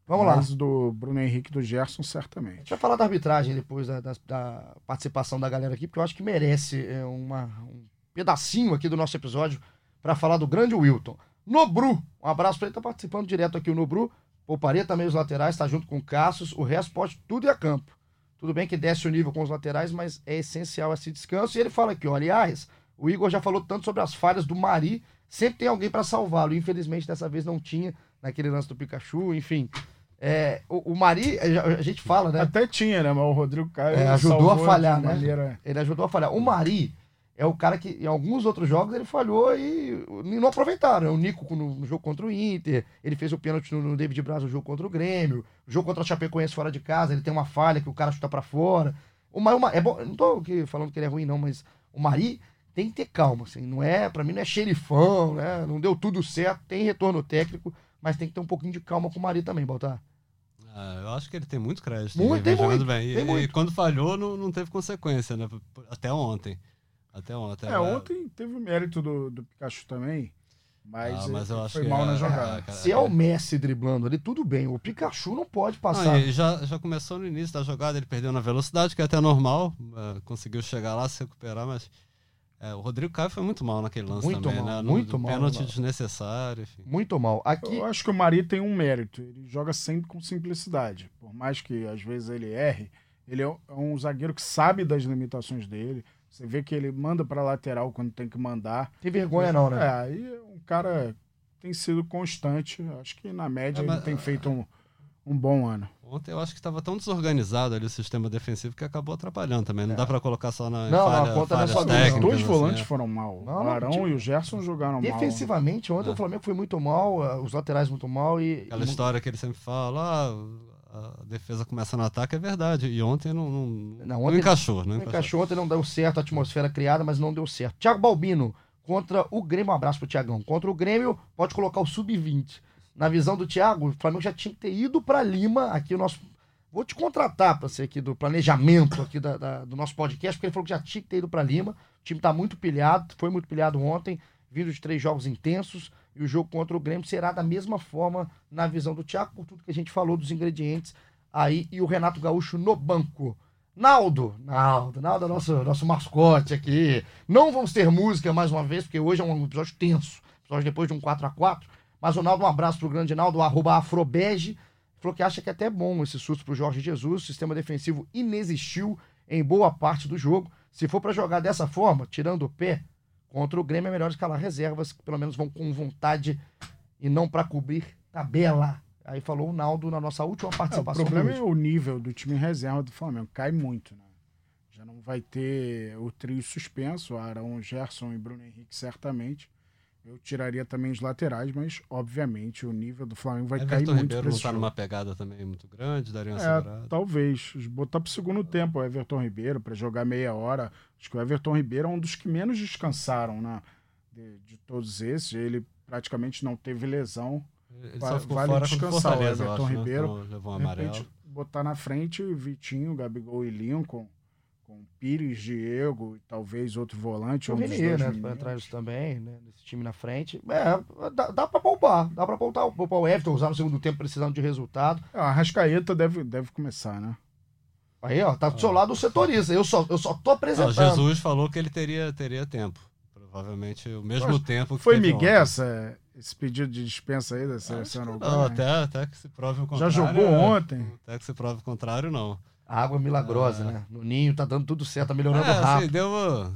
Vamos lá. mas do Bruno Henrique e do Gerson, A certamente. gente vai falar da arbitragem depois da, da- da participação da galera aqui, porque eu acho que merece é, uma- um pedacinho aqui do nosso episódio para falar do grande Wilton. Nobru, um abraço para ele, tá participando direto aqui o Nobru. Pouparia também os laterais, tá junto com o Cassius, o resto pode tudo ir a campo. Tudo bem que desce o nível com os laterais, mas é essencial esse descanso. E ele fala aqui, ó, aliás, o Igor já falou tanto sobre as falhas do Mari, sempre tem alguém para salvá-lo. Infelizmente, dessa vez não tinha, naquele lance do Pikachu, enfim. É, o, o Mari, a a gente fala, né? Até tinha, né? Mas o Rodrigo Caio É, ajudou a falhar, né? maneira- Ele ajudou a falhar. O Mari é o cara que em alguns outros jogos ele falhou e não aproveitaram. O Nico no, no jogo contra o Inter, ele fez o pênalti no, no David Braz no jogo contra o Grêmio, o jogo contra o Chapecoense fora de casa, ele tem uma falha que o cara chuta pra fora. O Mari, é bom, não tô falando que ele é ruim não, mas o Mari tem que ter calma, assim, não é, para mim não é xerifão, né? Não deu tudo certo, tem retorno técnico, mas tem que ter um pouquinho de calma com o Mari também, Baltar. Ah, eu acho que ele tem muito crédito. Muito, tem jogando muito, bem. E- tem e, muito. quando falhou, não, não teve consequência, né? Até ontem. Até ontem. É, ontem teve o mérito do, do Pikachu também, mas, Ah, mas eu acho foi que mal é- na é, jogada. cara, Se é o Messi driblando ali, tudo bem. O Pikachu não pode passar. Não, e já, já começou no início da jogada, ele perdeu na velocidade, que é até normal, eh, conseguiu chegar lá, se recuperar, mas é, o Rodrigo Caio foi muito mal naquele lance Muito também, mal, né? No- muito mal, Pênalti desnecessário, enfim. Muito mal. Aqui, Eu acho que o Mari tem um mérito. Ele joga sempre com simplicidade. Por mais que às vezes ele erre, ele é um- é zagueiro que sabe das limitações dele. Você vê que ele manda para lateral quando tem que mandar. tem vergonha não, É, né? aí é um cara tem sido constante. Acho que na média É, mas- ele tem feito um, um bom ano. Ontem eu acho que estava tão desorganizado ali o sistema defensivo que acabou atrapalhando também. Não É. dá pra colocar só na Não, falha, não, a conta não é só não. Os técnicas. dois assim, volantes é. foram mal. Não, o não, Arão tipo, e o Gerson jogaram mal. Defensivamente, ontem É. o Flamengo foi muito mal, os laterais muito mal e. Aquela história que ele sempre fala, ah, a defesa começa no ataque, é verdade. E ontem não, não, Não, não ontem- encaixou. Não Não encaixou. encaixou ontem, não deu certo a atmosfera criada, mas não deu certo. Thiago Balbino contra o Grêmio, um abraço pro Thiagão. Contra o Grêmio, pode colocar o sub-20. Na visão do Thiago, o Flamengo já tinha que ter ido pra Lima, aqui o nosso. Vou te contratar pra ser aqui do planejamento aqui da- da- do nosso podcast, porque ele falou que já tinha que ter ido pra Lima. O time tá muito pilhado, foi muito pilhado ontem, vindo de três jogos intensos, e o jogo contra o Grêmio será da mesma forma na visão do Thiago, por tudo que a gente falou dos ingredientes aí, e o Renato Gaúcho no banco. Naldo, Naldo, Naldo é nosso, nosso mascote aqui. Não vamos ter música mais uma vez, porque hoje é um episódio tenso. Episódio depois de um 4x4. Mas o Naldo, um abraço pro grande Naldo, arroba afrobege. Falou que acha que é até bom esse susto pro Jorge Jesus. O sistema defensivo inexistiu em boa parte do jogo. Se for para jogar dessa forma, tirando o pé, contra o Grêmio é melhor escalar reservas, que pelo menos vão com vontade e não para cobrir tabela. Aí falou o Naldo na nossa última É, o participação. problema é o nível do time reserva do Flamengo. Cai muito, né? Já não vai ter o trio suspenso, Arão, Gerson e Bruno Henrique, certamente. Eu tiraria também os laterais, mas, obviamente, o nível do Flamengo vai cair Everton muito Ribeiro para não tá jogo. numa pegada também muito grande, daria uma É, talvez. Botar pro segundo tempo o Everton Ribeiro para jogar meia hora. Acho que o Everton Ribeiro é um dos que menos descansaram, né? De, de todos esses. Ele praticamente não teve lesão. Ele Vale- só ficou vale fora o descansar o Everton acho, né? Ribeiro. Então, um amarelo. repente, botar na frente Vitinho, Gabigol e Lincoln, com Pires, Diego e talvez outro volante. O um Renier, dois né? meninos. Entrar isso também, né? Nesse time na frente. É, dá, dá pra poupar. Dá pra poupar, poupar o Everton, usar no segundo tempo precisando de resultado. É, A Rascaeta deve, deve começar, né? Aí, ó, tá do seu lado o setorista. Eu só, eu só tô Não, apresentando. Jesus falou que ele teria, teria tempo. Provavelmente o mesmo Mas tempo que Foi Miguel essa, esse pedido de dispensa aí da seleção? Não, até, até que se prove o Já contrário. jogou é. ontem? Até que se prove o contrário, não. Água milagrosa, né? No ninho tá dando tudo certo, tá melhorando É, assim, rápido. deu. uma-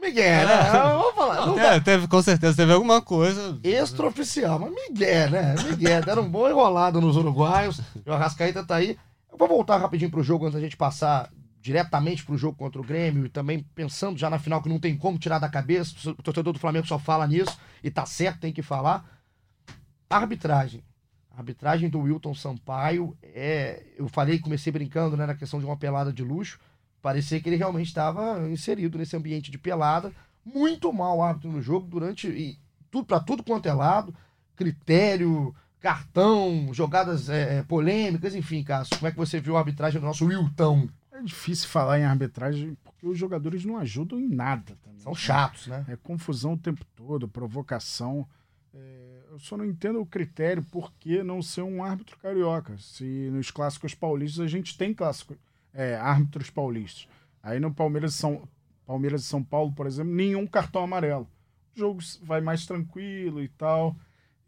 Miguel, né? Vamos falar. Não, dá- teve, com certeza teve alguma coisa. Extraoficial, mas Miguel, né? Miguel, deram um bom enrolado nos uruguaios. O Arrascaeta tá aí. Eu vou voltar rapidinho pro jogo antes da gente passar diretamente pro jogo contra o Grêmio e também pensando já na final que não tem como tirar da cabeça. O torcedor do Flamengo só fala nisso e tá certo, tem que falar. Arbitragem. A arbitragem do Wilton Sampaio é. Eu falei, comecei brincando né, na questão de uma pelada de luxo. Parecia que ele realmente estava inserido nesse ambiente de pelada. Muito mal o árbitro no jogo durante. E tudo, para tudo quanto é lado. Critério, cartão, jogadas é, é, polêmicas, enfim, Cássio. Como é que você viu a arbitragem do nosso Wilton? É difícil falar em arbitragem porque os jogadores não ajudam em nada. Também. São chatos, né? É confusão o tempo todo, provocação. É, eu só não entendo o critério por que não ser um árbitro carioca. Se nos clássicos paulistas a gente tem clássico, é, árbitros paulistas. Aí no Palmeiras São, Palmeiras e São Paulo, por exemplo, nenhum cartão amarelo. O jogo vai mais tranquilo e tal.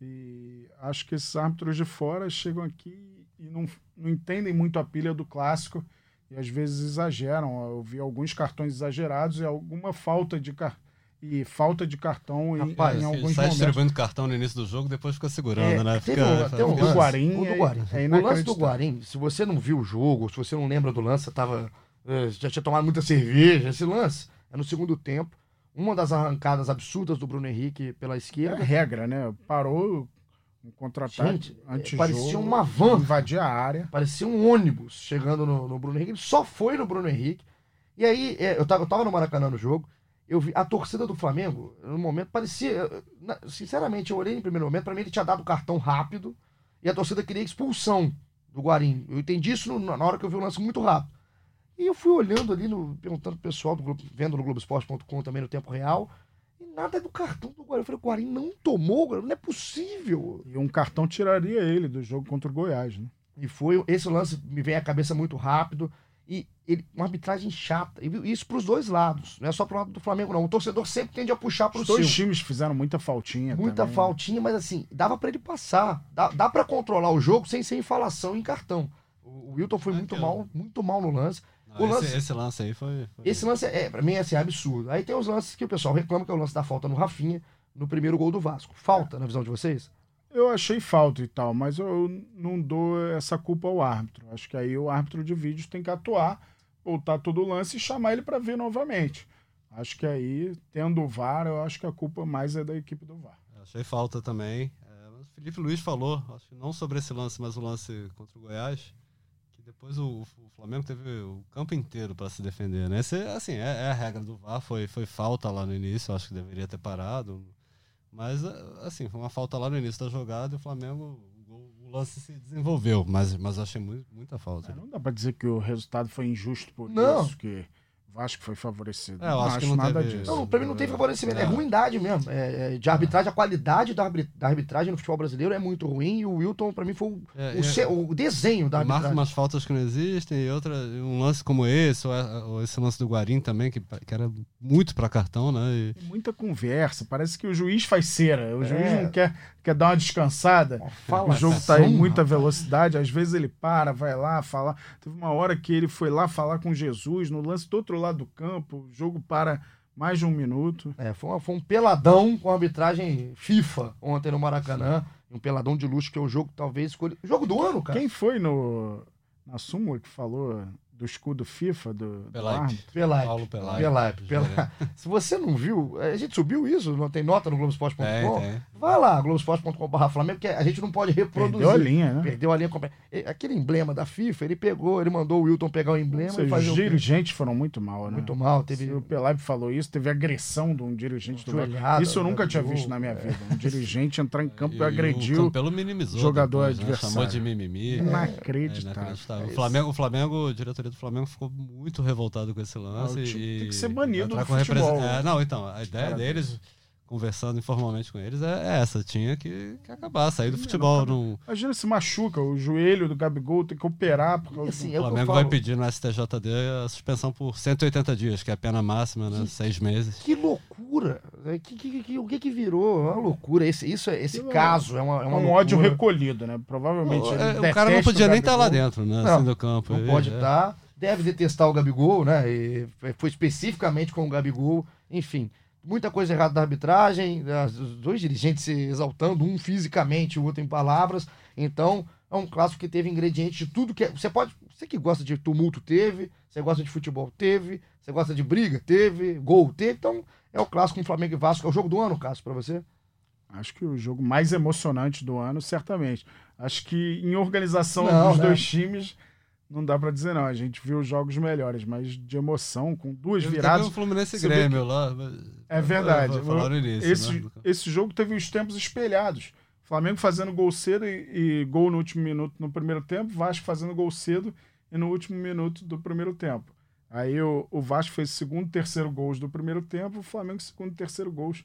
E acho que esses árbitros de fora chegam aqui e não, não entendem muito a pilha do clássico e às vezes exageram. Eu vi alguns cartões exagerados e alguma falta de car e falta de cartão Rapaz, em, em alguns sai momentos. distribuindo cartão no início do jogo, depois fica segurando, É, né? Fica, fica- tem um o do lance, Guarim o do é- Guarim. é o lance do. Guarim, se você não viu o jogo, se você não lembra do lance, você tava, eh, já tinha tomado muita cerveja. Esse lance é no segundo tempo. Uma das arrancadas absurdas do Bruno Henrique pela É esquerda. regra, né? Parou um contra-ataque antes parecia uma van. Invadir a área. Parecia um ônibus chegando no, no Bruno Henrique. Ele só foi no Bruno Henrique. E aí, é, eu, tava, eu tava no Maracanã no jogo. Eu vi a torcida do Flamengo, no momento, parecia. Sinceramente, eu olhei no primeiro momento, pra mim ele tinha dado cartão rápido. E a torcida queria expulsão do Guarim. Eu entendi isso na hora que eu vi o lance muito rápido. E eu fui olhando ali, no, perguntando pro pessoal, do Globo, vendo no Globoesporte.com também no tempo real. E nada do cartão do Guarim. Eu falei, o Guarim não tomou, não é possível. E um cartão tiraria ele do jogo contra o Goiás, né? E foi esse lance me vem à cabeça muito rápido e ele, uma arbitragem chata. E isso para os dois lados, não é só pro lado do Flamengo não. O torcedor sempre tende a puxar para o Os dois times fizeram muita faltinha. Muita também, né? faltinha, mas assim, dava para ele passar. Dá, dá para controlar o jogo sem ser infalação em cartão. O, o Wilton foi muito Aquilo. mal, muito mal no lance. Não, o esse, lance- esse lance aí foi. foi- Esse lance é, para mim assim, é absurdo. Aí tem os lances que o pessoal reclama que é o lance da falta no Rafinha no primeiro gol do Vasco. Falta na visão de vocês? Eu achei falta e tal, mas eu não dou essa culpa ao árbitro. Acho que aí o árbitro de vídeos tem que atuar, voltar todo o lance e chamar ele para ver novamente. Acho que aí, tendo o VAR, eu acho que a culpa mais é da equipe do VAR. Achei falta também. É, o Felipe Luiz falou, acho que não sobre esse lance, mas o lance contra o Goiás, que depois o, o Flamengo teve o campo inteiro para se defender, né? Esse, assim, é, é a regra do VAR, foi, foi falta lá no início, acho que deveria ter parado. Mas, assim, foi uma falta lá no início da jogada e o Flamengo, o, o lance se desenvolveu, mas, mas achei muito, muita falta. Não dá para dizer que o resultado foi injusto por Não. isso, que Vasco foi favorecido. É, eu acho que não nada teve- disso. Não, pra mim não tem favorecimento, é, É. ruindade mesmo. É, é, de arbitragem, a qualidade da, arbit- da arbitragem no futebol brasileiro é muito ruim e o Wilton, pra mim, foi o, É, o é- o desenho da Marca arbitragem. umas faltas que não existem e outra, um lance como esse, ou, ou esse lance do Guarim também, que, que era muito para cartão, né? E- Tem muita conversa, parece que o juiz faz cera. O juiz É. não quer, quer dar uma descansada. Uma O jogo tá em muita rapaz. velocidade, às vezes ele para, vai lá falar. Teve uma hora que ele foi lá falar com Jesus no lance do outro lado do campo, o jogo para mais de um minuto. É, foi, uma- foi um peladão com arbitragem FIFA ontem no Maracanã. Um peladão de luxo, que é o jogo, talvez, jogo do ano, cara. Quem foi no na súmula que falou do escudo FIFA do, Pelaipe. Paulo Pelaipe. Pelaipe, Pelaipe. Se você não viu, a gente subiu isso, não tem nota no Globoesporte.com? Tem, tem. Vai lá, globoesporte.com.br Flamengo, que a gente não pode reproduzir. Perdeu a linha, né? Perdeu a linha completa. Aquele emblema da FIFA, ele pegou, ele mandou o Wilton pegar o emblema seja, e fazer os dirigentes foram muito mal, né? Muito mal, Se teve o Pelaipe falou isso, teve agressão de um dirigente do. Joelhada, Isso eu nunca tinha Gabigol, visto na minha é. vida. Um dirigente entrar em campo e, E o agrediu. Campelo minimizou. jogador depois, né? adversário. Chamou de mimimi. Inacreditável. É inacreditável. É O. Flamengo, o Flamengo, a diretoria do Flamengo ficou muito revoltado com esse lance. Ah, e tem que ser banido do futebol. É, não, então, a ideia deles, conversando informalmente com eles, é, é essa. Tinha que, que acabar, sair do futebol. Não, Imagina se machuca o joelho do Gabigol, tem que operar por causa assim, do... é o que Flamengo vai pedir no STJD a suspensão por 180 dias, que é a pena máxima, né? Seis meses. Que loucura! Que, que, que- o que que virou? É uma loucura. Esse, isso, é- esse é- caso é uma, é uma um loucura. ódio recolhido, né? Provavelmente. ele É, o cara não podia nem estar lá Gabigol. dentro, né? Não, assim, do campo. Não pode é. estar. Deve detestar o Gabigol, né? E foi especificamente com o Gabigol. Enfim, muita coisa errada da arbitragem. Os dois dirigentes se exaltando, um fisicamente, o outro em palavras. Então, é um clássico que teve ingredientes de tudo que. é- Você pode. Você que gosta de tumulto, teve. Você gosta de futebol, teve. Você gosta de briga, teve. Gol, teve. Então, é o clássico com Flamengo e Vasco. É o jogo do ano, Cássio, pra você? Acho que o jogo mais emocionante do ano, certamente. Acho que em organização Não, dos né? dois times, não dá pra dizer não. A gente viu jogos melhores, mas de emoção, com duas Teve viradas. também o Fluminense e Grêmio lá. mas- É verdade. Vou falar no início. Esse, né? esse jogo teve os tempos espelhados. Flamengo fazendo gol cedo e, e gol no último minuto no primeiro tempo, Vasco fazendo gol cedo e no último minuto do primeiro tempo. Aí o, o Vasco fez segundo e terceiro gols do primeiro tempo, o Flamengo segundo e terceiro gols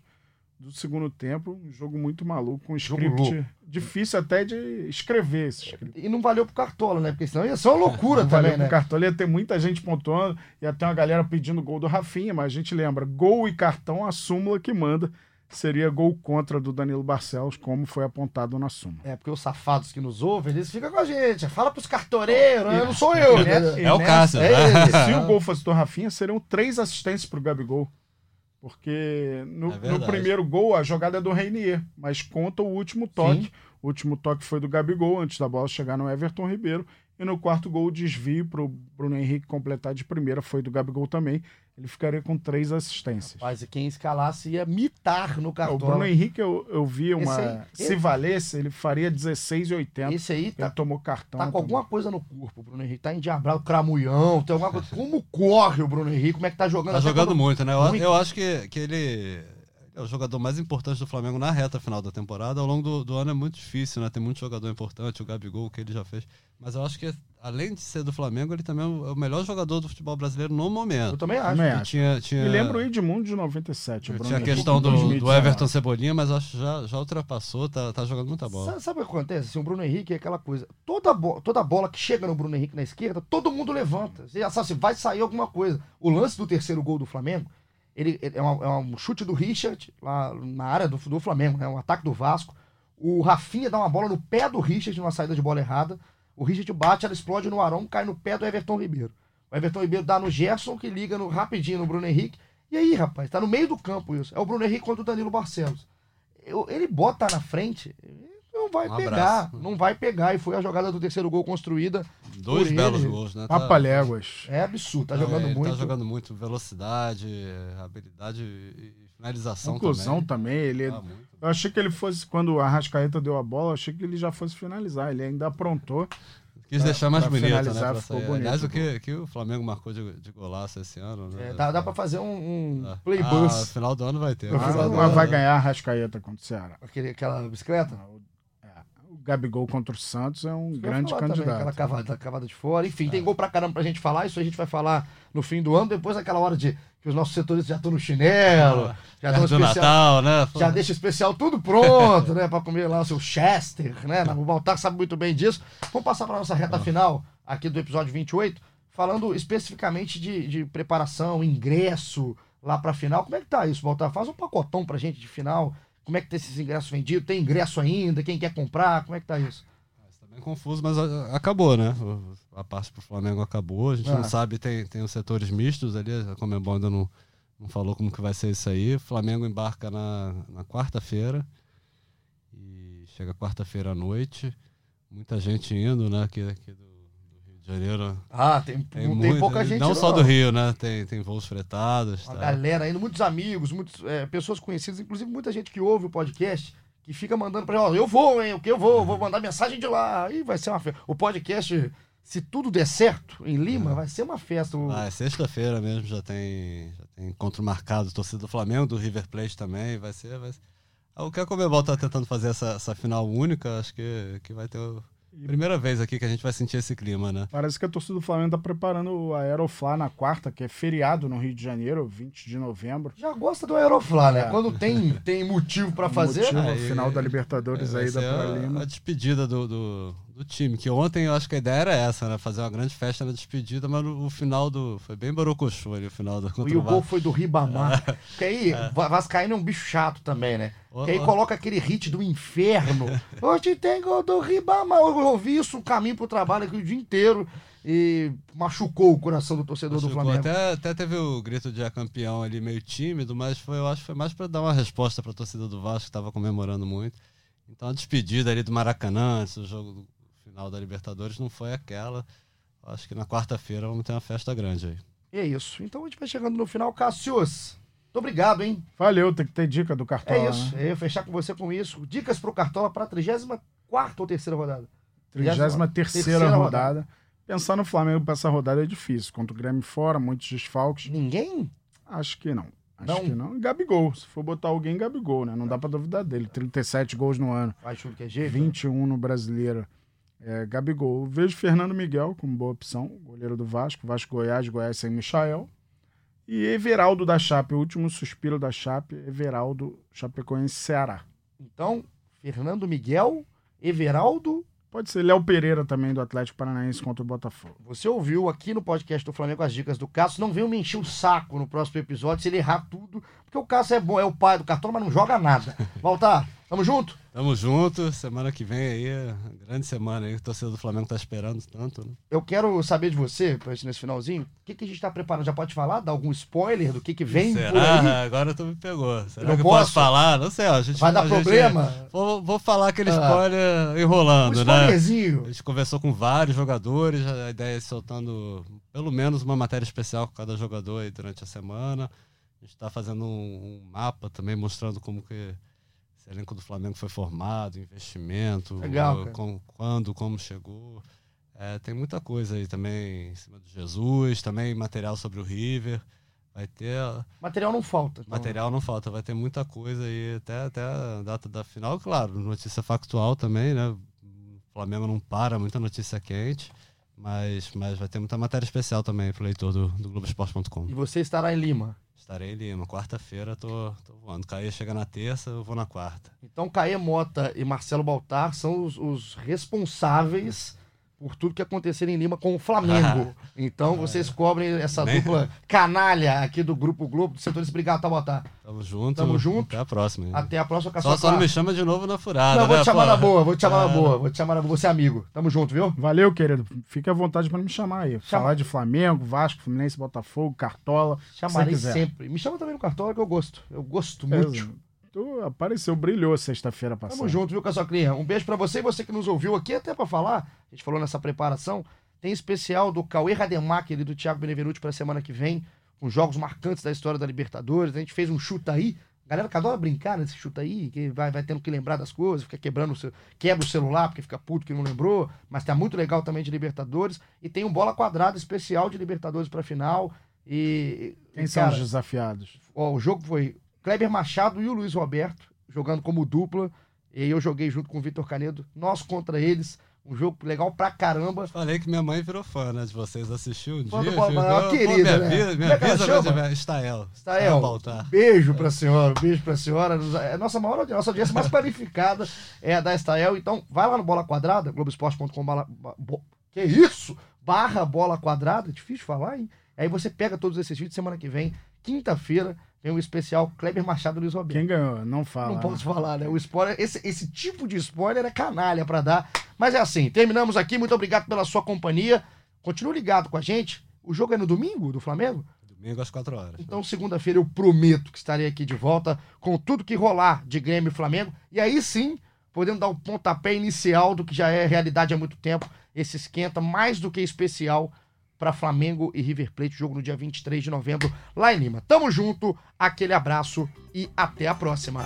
do segundo tempo. Um jogo muito maluco, com um script difícil até de escrever esse script. E não valeu pro Cartola, né? Porque senão ia ser uma loucura Não também, valeu né? pro Cartola, ia ter muita gente pontuando, ia ter uma galera pedindo gol do Rafinha, mas a gente lembra, gol e cartão, a súmula que manda seria gol contra do Danilo Barcelos, como foi apontado na súmula. É, porque os safados que nos ouvem, eles ficam com a gente. Fala pros cartoreiros, né? não sou eu, E né? e É o Cássio. É ele. Se o gol fosse do Rafinha, seriam três assistências pro Gabigol. Porque no, É no primeiro gol a jogada é do Reinier, mas conta o último toque. Sim. O último toque foi do Gabigol antes da bola chegar no Everton Ribeiro. E no quarto gol, o desvio pro Bruno Henrique completar de primeira foi do Gabigol também. Ele ficaria com três assistências. Mas e quem escalasse ia mitar no o Cartola. Bruno Henrique, eu, eu vi uma. Aí- se esse- valesse, ele faria 16,80. Esse aí Ele tá, tomou cartão. tá com alguma coisa no corpo, o Bruno Henrique. Tá endiabrado, cramulhão, tem alguma coisa. Como corre o Bruno Henrique? Como é que tá jogando? Tá Até jogando quando- muito, né? Eu, eu acho que, que ele é o jogador mais importante do Flamengo na reta final da temporada. Ao longo do, do ano é muito difícil, né? Tem muito jogador importante, o Gabigol, que ele já fez. Mas eu acho que, além de ser do Flamengo, ele também é o é melhor jogador do futebol brasileiro no Eu momento. também acho. Também E acho. tinha, tinha, E lembra o Edmundo de 97. o Bruno tinha a questão do, do 2019. Everton Cebolinha, mas eu acho que já, já ultrapassou, tá, tá jogando muita bola. Sabe, sabe o que acontece? Assim, o Bruno Henrique é aquela coisa. Toda, bo toda bola que chega no Bruno Henrique na esquerda, todo mundo levanta. Você já sabe, assim, vai sair alguma coisa. O lance do terceiro gol do Flamengo, ele, ele é, uma- é um chute do Richard lá na área do, do Flamengo, né? Um ataque do Vasco. O Rafinha dá uma bola no pé do Richard numa saída de bola errada. O Richard bate, ela explode no Arão, cai no pé do Everton Ribeiro. O Everton Ribeiro dá no Gerson, que liga no, rapidinho no Bruno Henrique. E aí, rapaz, tá no meio do campo isso. É o Bruno Henrique contra o Danilo Barcelos. Eu- ele bota na frente, não vai Um pegar. abraço. Não vai pegar. E foi a jogada do terceiro gol construída. Dois por belos ele. gols, né? Tá- Papaléguas. É absurdo, tá Não, jogando ele muito. Tá jogando muito. Velocidade, habilidade e finalização Conclusão também. também. Ele, Tá muito. eu achei que ele fosse, quando o Arrascaeta deu a bola, eu achei que ele já fosse finalizar. Ele ainda aprontou. Quis Pra- deixar mais bonito, né? ficou bonito Aliás, o que, que o Flamengo marcou de, de golaço esse ano, né? É, dá, dá pra fazer um, um Ah, playbus. Ah, final do ano vai ter. Ah, final do mas ano, vai ganhar Arrascaeta contra o Ceará. Aquele, aquela bicicleta. O Gabigol contra o Santos é um ia grande falar também, candidato. aquela cavada, cavada de fora. Enfim, tem gol pra caramba pra gente falar. Isso a gente vai falar no fim do ano, depois daquela hora de que os nossos setores já estão no chinelo. Já Perto estão especial. Natal, né? Já deixa o especial tudo pronto, né? Pra comer lá o seu Chester, né? O Baltar sabe muito bem disso. Vamos passar pra nossa reta final aqui do episódio 28, falando especificamente de, de preparação, ingresso lá pra final. Como é que tá isso, Baltar? Faz um pacotão pra gente de final. Como é que tá esses ingressos vendidos? Tem ingresso ainda? Quem quer comprar? Como é que tá isso? Tá bem confuso, mas ah, acabou, né? A parte pro Flamengo acabou. A gente Ah. não sabe, tem, tem os setores mistos ali. A Comembol ainda não, não falou como que vai ser isso aí. O Flamengo embarca na, na quarta-feira. E chega quarta-feira à noite. Muita gente indo, né? Aqui, aqui do, de Janeiro. Ah, tem, Tem, não tem muito- pouca gente Não só do Rio, né? Tem, tem voos fretados. Uma tá? galera indo, muitos amigos, muitas é, pessoas conhecidas, inclusive muita gente que ouve o podcast, que fica mandando pra gente, ó, eu vou, hein, o que eu vou, vou mandar mensagem de lá. Aí vai ser uma festa. O podcast, se tudo der certo em Lima, vai ser uma festa. Ah, é sexta-feira mesmo, já tem, já tem encontro marcado, torcida do Flamengo, do River Plate também, vai ser... Vai ser... Ah, O que a Comebol tá tentando fazer essa, essa final única, acho que, que vai ter... o- Primeira vez aqui que a gente vai sentir esse clima, né? Parece que a torcida do Flamengo tá preparando a Aeroflá na quarta, que é feriado no Rio de Janeiro, 20 de novembro. Já gosta do Aeroflá, né? É. Quando tem, tem motivo pra fazer. Motivo, a e- final da Libertadores Vai aí da ser Praia a, Lima. a despedida do, do, do time, que ontem eu acho que a ideia era essa, né? Fazer uma grande festa na despedida, mas o, o final do... Foi bem barocochô ali, o final do... E o o gol foi do Ribamar. Porque aí, Va- Vascaíno é um bicho chato também, né? Que aí coloca aquele hit do inferno. Hoje tem gol do Ribamar. Eu ouvi isso no caminho pro trabalho aqui o dia inteiro e machucou o coração do torcedor do Machucou. Flamengo. Até, até teve o grito de a campeão ali meio tímido, mas foi, eu acho que foi mais para dar uma resposta para a torcida do Vasco, que estava comemorando muito. Então a despedida ali do Maracanã, do jogo do final da Libertadores, não foi aquela. Acho que na quarta-feira vamos ter uma festa grande aí. E é isso. Então a gente vai chegando no final. Cassius, muito obrigado, hein? Valeu, tem que ter dica do Cartola, É isso. né? Eu ia fechar com você com isso. Dicas pro Cartola para a 34 ou terceira rodada? 33 Terceira rodada. Pensar no Flamengo pra essa rodada é difícil. Contra o Grêmio fora, muitos desfalques. Ninguém? Acho que não. Acho Não? que não. Gabigol. Se for botar alguém, Gabigol, né? Não dá pra duvidar dele. 37 gols no ano. Vai chulo que é jeito. 21 no brasileiro. É, Gabigol. Vejo Fernando Miguel como boa opção, goleiro do Vasco. Vasco Goiás, Goiás sem Michael. E Everaldo da Chape, o último suspiro da Chape, Everaldo Chapecoense Ceará. Então, Fernando Miguel, Everaldo. Pode ser Léo Pereira também do Atlético Paranaense contra o Botafogo. Você ouviu aqui no podcast do Flamengo as dicas do Cássio. Não venham me encher o saco no próximo episódio se ele errar tudo, porque o Cássio é bom, é o pai do cartão, mas não joga nada. Voltar, tamo junto? Tamo junto. Semana que vem aí, é grande semana aí. O torcedor do Flamengo tá esperando tanto, né? Eu quero saber de você, nesse finalzinho, o que, que a gente tá preparando? Já pode falar? Dar algum spoiler do que, que vem Será? Agora tu me pegou. Será Não que eu posso? posso falar? Não sei, ó. A gente, Vai dar a gente- problema? Vou, vou falar aquele Ah. spoiler Um enrolando, né? spoilerzinho. A gente conversou com vários jogadores, a ideia é soltando pelo menos uma matéria especial com cada jogador aí durante a semana. A gente está fazendo um, um mapa também mostrando como que esse elenco do Flamengo foi formado, investimento, Legal, quando, como chegou. É, tem muita coisa aí também em cima do Jesus, também material sobre o River. Vai ter. Material não falta. então. Material não falta, vai ter muita coisa aí até, até a data da final, claro, notícia factual também, né? O Flamengo não para, muita notícia quente, mas, mas vai ter muita matéria especial também pro leitor do, do Globoesporte.com. E você estará em Lima. Estarei em Lima, quarta-feira tô, tô voando. Caí chega na terça, eu vou na quarta. Então, Caê Mota e Marcelo Baltar são os, os responsáveis por tudo que acontecer em Lima com o Flamengo. Então, vocês cobrem essa Nem- dupla canalha aqui do Grupo Globo, do setores. Obrigado, tá, Baltar. Tamo junto. Tamo junto. Até a próxima. hein? Até a próxima, Só, Caçoca. só não me chama de novo na furada, Não, vou né, te chamar pô? na boa, vou te chamar na Ah, boa, vou te chamar na boa. Você é amigo. Tamo junto, viu? Valeu, querido. Fique à vontade para me chamar aí. Falar de Flamengo, Vasco, Fluminense, Botafogo, Cartola. Chamarei sempre. Me chama também no cartola que eu gosto. Eu gosto muito. Apareceu, brilhou sexta-feira passada. Tamo junto, viu, Caçoclinha? Um beijo pra você e você que nos ouviu aqui, até pra falar. A gente falou nessa preparação. Tem especial do Cauê Rademacher e do Thiago Benevenuti pra semana que vem, com jogos marcantes da história da Libertadores. A gente fez um chuta aí. Galera que adora brincar nesse chuta aí, que vai, vai tendo que lembrar das coisas, fica quebrando o seu, quebra o celular porque fica puto que não lembrou, mas tá muito legal também de Libertadores. E tem um bola quadrada especial de Libertadores pra final. E. Quem e, são cara, os desafiados? Ó, o jogo foi Kleber Machado e o Luiz Roberto jogando como dupla. E eu joguei junto com o Vitor Canedo. Nós contra eles. Um jogo legal pra caramba. Falei que minha mãe virou fã, né, de vocês. Assistiu um Fã dia. do Bola- ficou- uma pô, querida, me né? é ela avisa, mas- Estael. Estael, beijo pra senhora, beijo pra senhora. É nossa maior audiência, nossa audiência mais qualificada é a da Estael. Então, vai lá no Bola Quadrada, globoesporte.com. Que isso? Barra Bola Quadrada, difícil falar, hein? Aí você pega todos esses vídeos semana que vem, quinta-feira, tem um especial Kleber Machado e Luiz Roberto. Quem ganhou? Não fala. Não né? posso falar, né? O spoiler, esse, esse tipo de spoiler é canalha pra dar. Mas é assim, terminamos aqui. Muito obrigado pela sua companhia. Continue ligado com a gente. O jogo é no domingo do Flamengo? Domingo às 4 horas. Então, segunda-feira, eu prometo que estarei aqui de volta com tudo que rolar de Grêmio e Flamengo. E aí sim, podendo dar o pontapé inicial do que já é realidade há muito tempo. Esse esquenta mais do que especial para Flamengo e River Plate, jogo no dia 23 de novembro, lá em Lima. Tamo junto, aquele abraço e até a próxima.